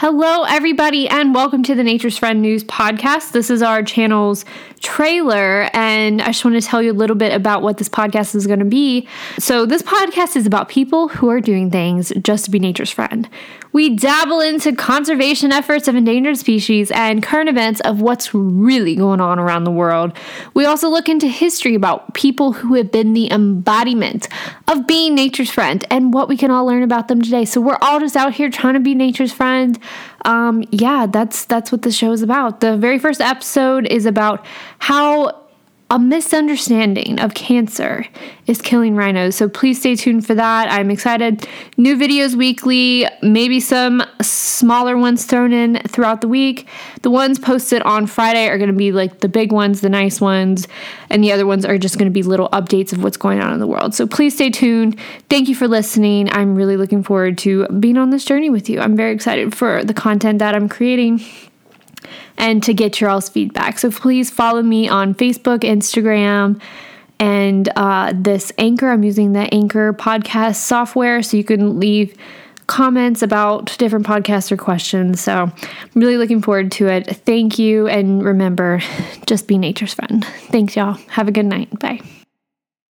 Hello, everybody, and welcome to the Nature's Friend News Podcast. This is our channel's trailer, and I just want to tell you a little bit about what this podcast is going to be. So, this podcast is about people who are doing things just to be nature's friend. We dabble into conservation efforts of endangered species and current events of what's really going on around the world. We also look into history about people who have been the embodiment of being nature's friend and what we can all learn about them today. So, we're all just out here trying to be nature's friend um, yeah, that's that's what the show is about. The very first episode is about how a misunderstanding of cancer is killing rhinos. So please stay tuned for that. I'm excited. New videos weekly, maybe some smaller ones thrown in throughout the week. The ones posted on Friday are going to be like the big ones, the nice ones, and the other ones are just going to be little updates of what's going on in the world. So please stay tuned. Thank you for listening. I'm really looking forward to being on this journey with you. I'm very excited for the content that I'm creating and to get your all's feedback. So please follow me on Facebook, Instagram, and uh, this Anchor. I'm using the Anchor podcast software so you can leave comments about different podcasts or questions. So I'm really looking forward to it. Thank you. And remember, just be nature's friend. Thanks, y'all. Have a good night. Bye.